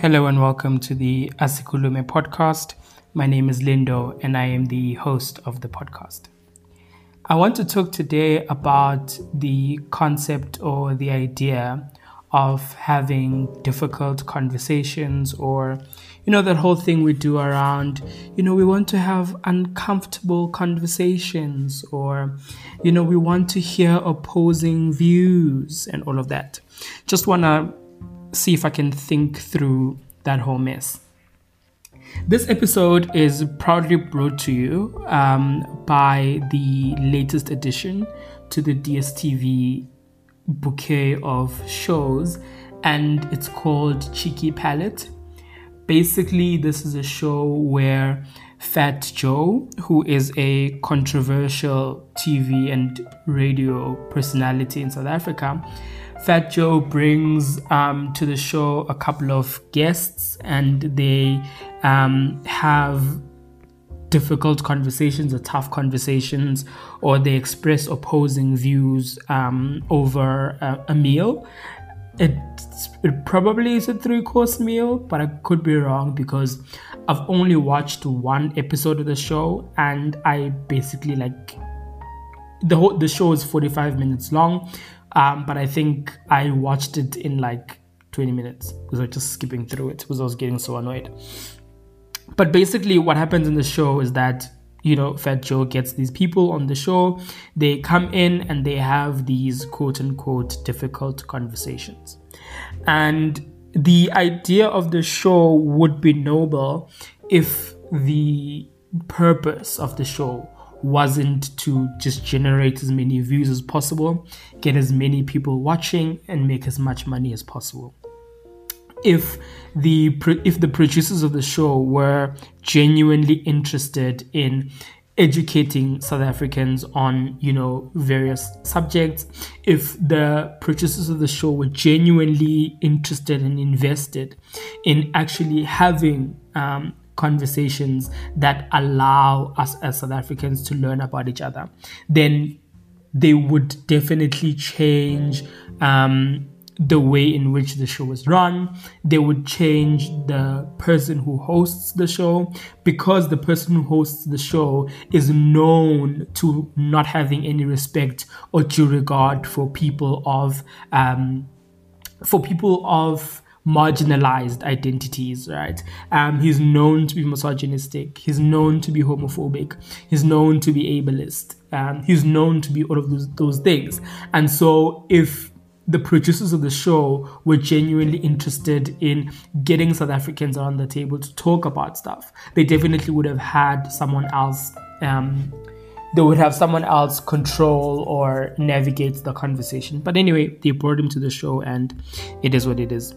Hello and welcome to the Asikulume podcast. My name is Lindo and I am the host of the podcast. I want to talk today about the concept or the idea of having difficult conversations or you know that whole thing we do around you know we want to have uncomfortable conversations or you know we want to hear opposing views and all of that just want to see if I can think through that whole mess. This episode is proudly brought to you um, by the latest addition to the DSTV bouquet of shows, and it's called Cheeky Palate. Basically, this is a show where Fat Joe, who is a controversial TV and radio personality in South Africa, Fat Joe brings um, to the show a couple of guests and they um, have difficult conversations or tough conversations, or they express opposing views um, over a, a meal. It, it probably is a three course meal, but I could be wrong because I've only watched one episode of the show and I basically like the whole the show is 45 minutes long um, but I think I watched it in like 20 minutes because I was just skipping through it because I was getting so annoyed. But basically, what happens in the show is that you know, Fat Joe gets these people on the show. They come in and they have these quote unquote difficult conversations. And the idea of the show would be noble if the purpose of the show wasn't to just generate as many views as possible, get as many people watching, and make as much money as possible. If the if the producers of the show were genuinely interested in educating South Africans on, you know, various subjects. If the producers of the show were genuinely interested and invested in actually having um, conversations that allow us as South Africans to learn about each other, then they would definitely change um, the way in which the show is run. They would change the person who hosts the show because the person who hosts the show is known to not having any respect or due regard for people of um, for people of marginalized identities, right? Um, he's known to be misogynistic. He's known to be homophobic. He's known to be ableist. Um, he's known to be all of those, those things. And so if the producers of the show were genuinely interested in getting South Africans around the table to talk about stuff, they definitely would have had someone else um, they would have someone else control or navigate the conversation. But anyway, they brought him to the show, and it is what it is.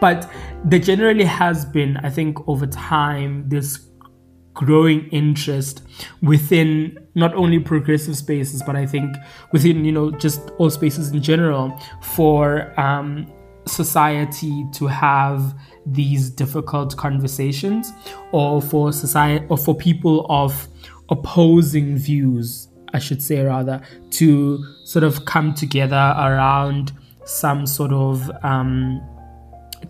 But there generally has been, I think, over time, this growing interest within not only progressive spaces, but I think within, you know, just all spaces in general for um, society to have these difficult conversations or for society or for people of opposing views I should say rather, to sort of come together around some sort of um,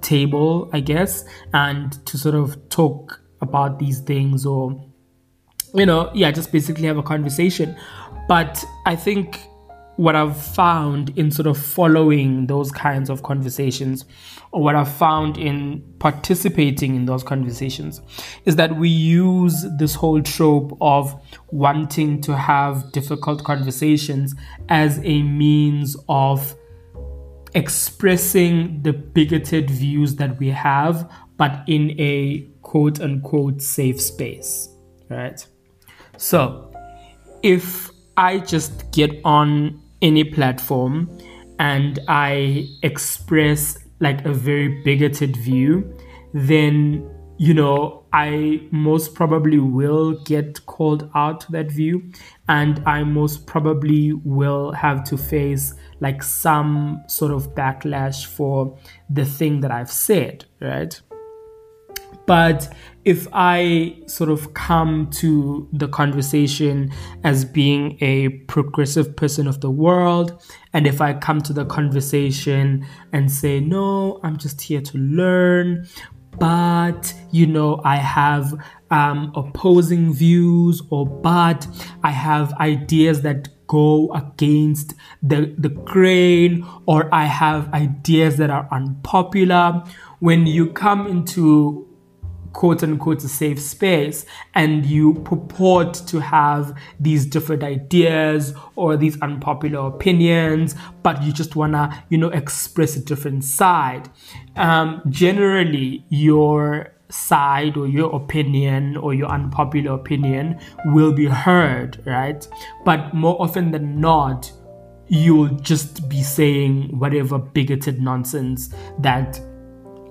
table, I guess, and to sort of talk about these things or, you know, yeah, just basically have a conversation. But I think what I've found in sort of following those kinds of conversations, or what I've found in participating in those conversations, is that we use this whole trope of wanting to have difficult conversations as a means of expressing the bigoted views that we have, but in a quote unquote safe space, right? So, if I just get on any platform and I express like a very bigoted view, then you know, I most probably will get called out to that view, and I most probably will have to face like some sort of backlash for the thing that I've said, right? But if I sort of come to the conversation as being a progressive person of the world, and if I come to the conversation and say, no, I'm just here to learn, but you know, I have um, opposing views, or but I have ideas that go against the, the grain, or I have ideas that are unpopular. When you come into quote unquote a safe space and you purport to have these different ideas or these unpopular opinions but you just want to you know express a different side um, generally your side or your opinion or your unpopular opinion will be heard right but more often than not you'll just be saying whatever bigoted nonsense that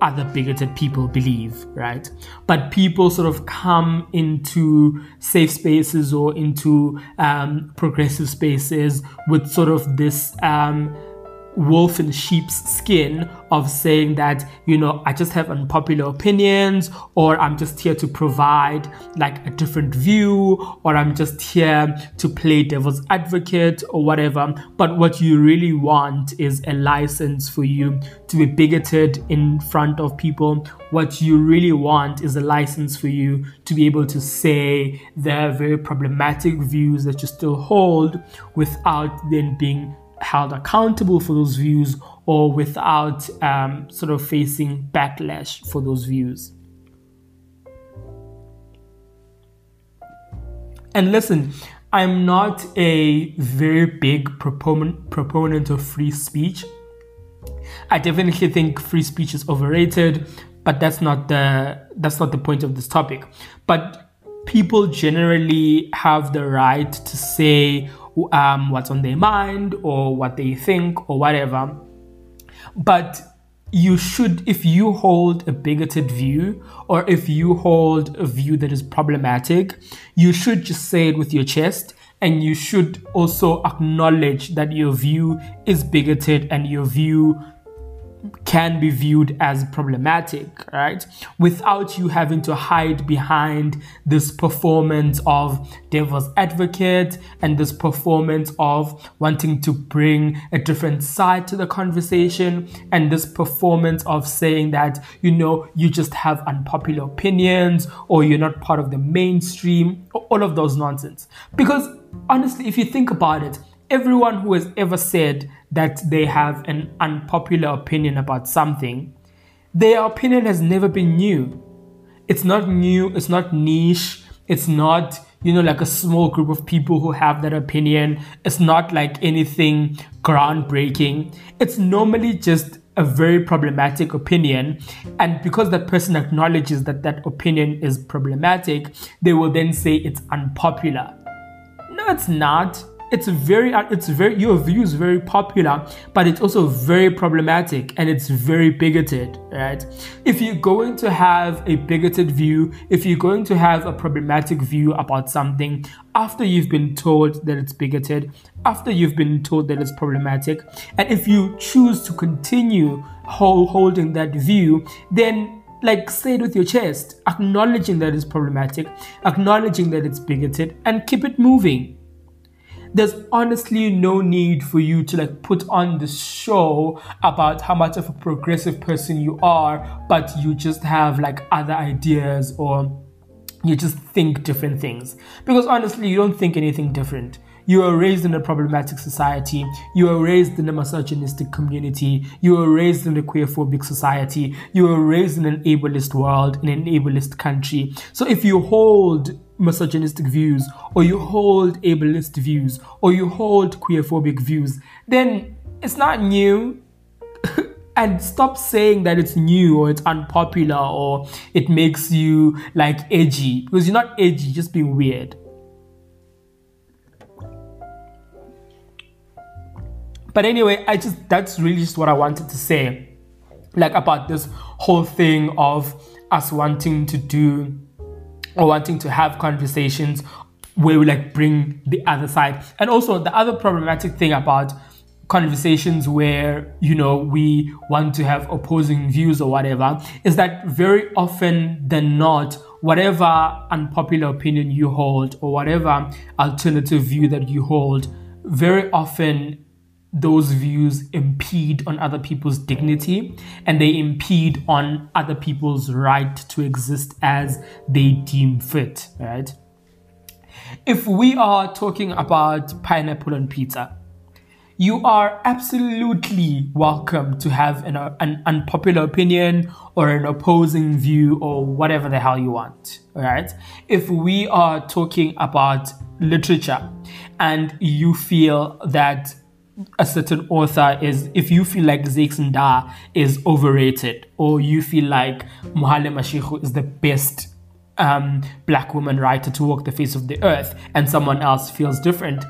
other bigoted people believe, right? But people sort of come into safe spaces or into um, progressive spaces with sort of this um, wolf in sheep's skin of saying that, you know, I just have unpopular opinions, or I'm just here to provide like a different view, or I'm just here to play devil's advocate, or whatever. But what you really want is a license for you to be bigoted in front of people. What you really want is a license for you to be able to say the very problematic views that you still hold without then being held accountable for those views or without um, sort of facing backlash for those views. And listen, I'm not a very big proponent proponent of free speech. I definitely think free speech is overrated, but that's not the that's not the point of this topic. But people generally have the right to say um, what's on their mind or what they think or whatever. But you should, if you hold a bigoted view or if you hold a view that is problematic, you should just say it with your chest and you should also acknowledge that your view is bigoted and your view can be viewed as problematic, right? Without you having to hide behind this performance of devil's advocate and this performance of wanting to bring a different side to the conversation and this performance of saying that, you know, you just have unpopular opinions or you're not part of the mainstream, all of those nonsense. Because honestly, if you think about it, everyone who has ever said that they have an unpopular opinion about something, their opinion has never been new. It's not new, it's not niche, it's not, you know, like a small group of people who have that opinion. It's not like anything groundbreaking. It's normally just a very problematic opinion. And because that person acknowledges that that opinion is problematic, they will then say it's unpopular. No, it's not it's very uh, it's very your view is very popular but it's also very problematic and it's very bigoted right? If you're going to have a bigoted view if you're going to have a problematic view about something after you've been told that it's bigoted after you've been told that it's problematic and if you choose to continue holding that view then like say it with your chest acknowledging that it's problematic acknowledging that it's bigoted and keep it moving there's honestly no need for you to like put on the show about how much of a progressive person you are, but you just have like other ideas or you just think different things. Because honestly, you don't think anything different. You were raised in a problematic society. You were raised in a misogynistic community. You were raised in a queerphobic society. You were raised in an ableist world, in an ableist country. So if you hold misogynistic views, or you hold ableist views, or you hold queerphobic views, then it's not new. and stop saying that it's new or it's unpopular or it makes you like edgy because you're not edgy, just being weird. But anyway, I just that's really just what I wanted to say. Like about this whole thing of us wanting to do or wanting to have conversations where we like bring the other side. And also the other problematic thing about conversations where you know we want to have opposing views or whatever is that very often than not whatever unpopular opinion you hold or whatever alternative view that you hold very often those views impede on other people's dignity and they impede on other people's right to exist as they deem fit right if we are talking about pineapple on pizza you are absolutely welcome to have an, an unpopular opinion or an opposing view or whatever the hell you want. right? If we are talking about literature and you feel that a certain author is, if you feel like Zakes Mda is overrated or you feel like Mohale Mashigo is the best um, black woman writer to walk the face of the earth and someone else feels different,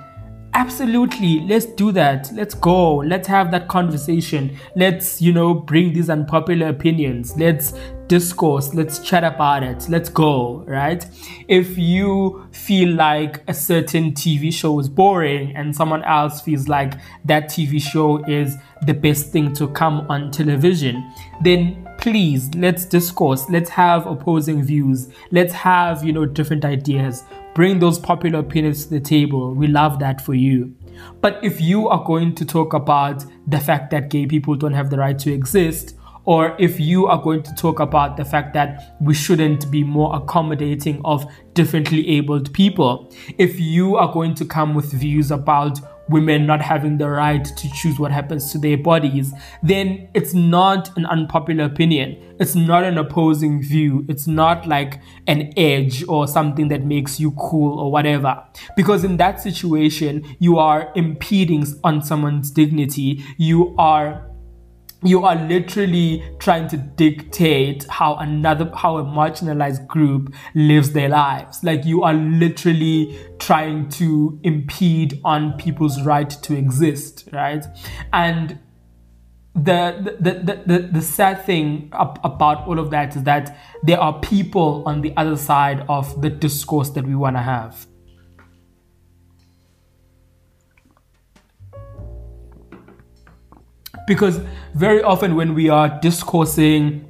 absolutely let's do that. Let's go. Let's have that conversation. Let's you know bring these unpopular opinions. Let's discourse. Let's chat about it. Let's go right? If you feel like a certain tv show is boring and someone else feels like that tv show is the best thing to come on television then please let's discourse. Let's have opposing views. Let's have you know different ideas Bring those popular opinions to the table. We love that for you. But if you are going to talk about the fact that gay people don't have the right to exist, or if you are going to talk about the fact that we shouldn't be more accommodating of differently abled people, if you are going to come with views about women not having the right to choose what happens to their bodies, then it's not an unpopular opinion. It's not an opposing view. It's not like an edge or something that makes you cool or whatever. Because in that situation, you are impeding on someone's dignity. You are you are literally trying to dictate how another how a marginalized group lives their lives. Like you are literally trying to impede on people's right to exist right? And the the, the, the, the sad thing about all of that is that there are people on the other side of the discourse that we want to have because very often when we are discoursing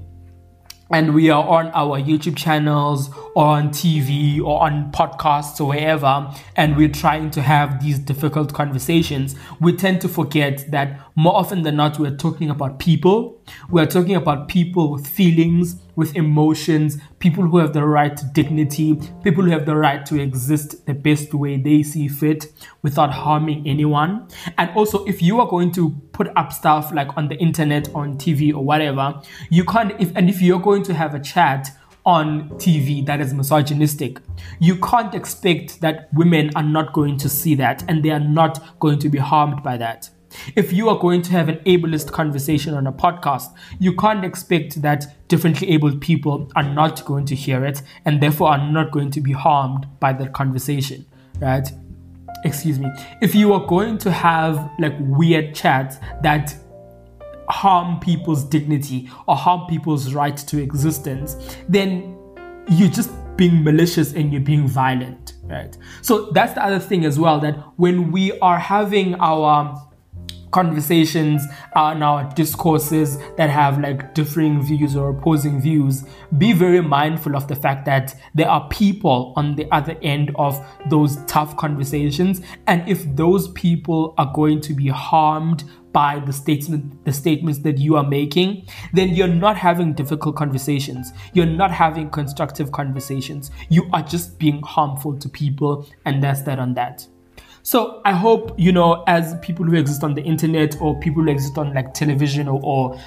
and we are on our YouTube channels on TV or on podcasts or wherever, and we're trying to have these difficult conversations, we tend to forget that more often than not, we're talking about people. We're talking about people with feelings, with emotions, people who have the right to dignity, people who have the right to exist the best way they see fit without harming anyone. And also, if you are going to put up stuff like on the internet, on TV, or whatever, you can't, if, and if you're going to have a chat, on TV that is misogynistic. You can't expect that women are not going to see that and they are not going to be harmed by that. If you are going to have an ableist conversation on a podcast, you can't expect that differently abled people are not going to hear it and therefore are not going to be harmed by that conversation, right? Excuse me. If you are going to have like weird chats that harm people's dignity or harm people's right to existence, then you're just being malicious and you're being violent, right? So that's the other thing as well that when we are having our conversations uh, and our discourses that have like differing views or opposing views, be very mindful of the fact that there are people on the other end of those tough conversations. And if those people are going to be harmed by the statement the statements that you are making then you're not having difficult conversations. You're not having constructive conversations. You are just being harmful to people and that's that on that. So I hope, you know, as people who exist on the internet or people who exist on like television or, or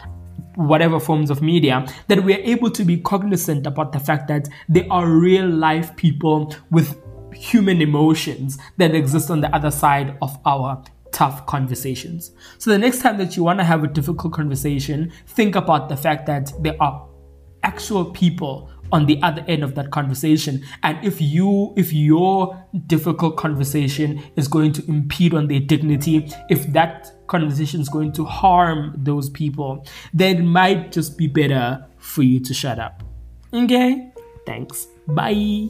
whatever forms of media, that we're able to be cognizant about the fact that there are real life people with human emotions that exist on the other side of our tough conversations. So the next time that you want to have a difficult conversation, think about the fact that there are actual people on the other end of that conversation. And if you if your difficult conversation is going to impede on their dignity if that conversation is going to harm those people then it might just be better for you to shut up. Okay? Thanks. Bye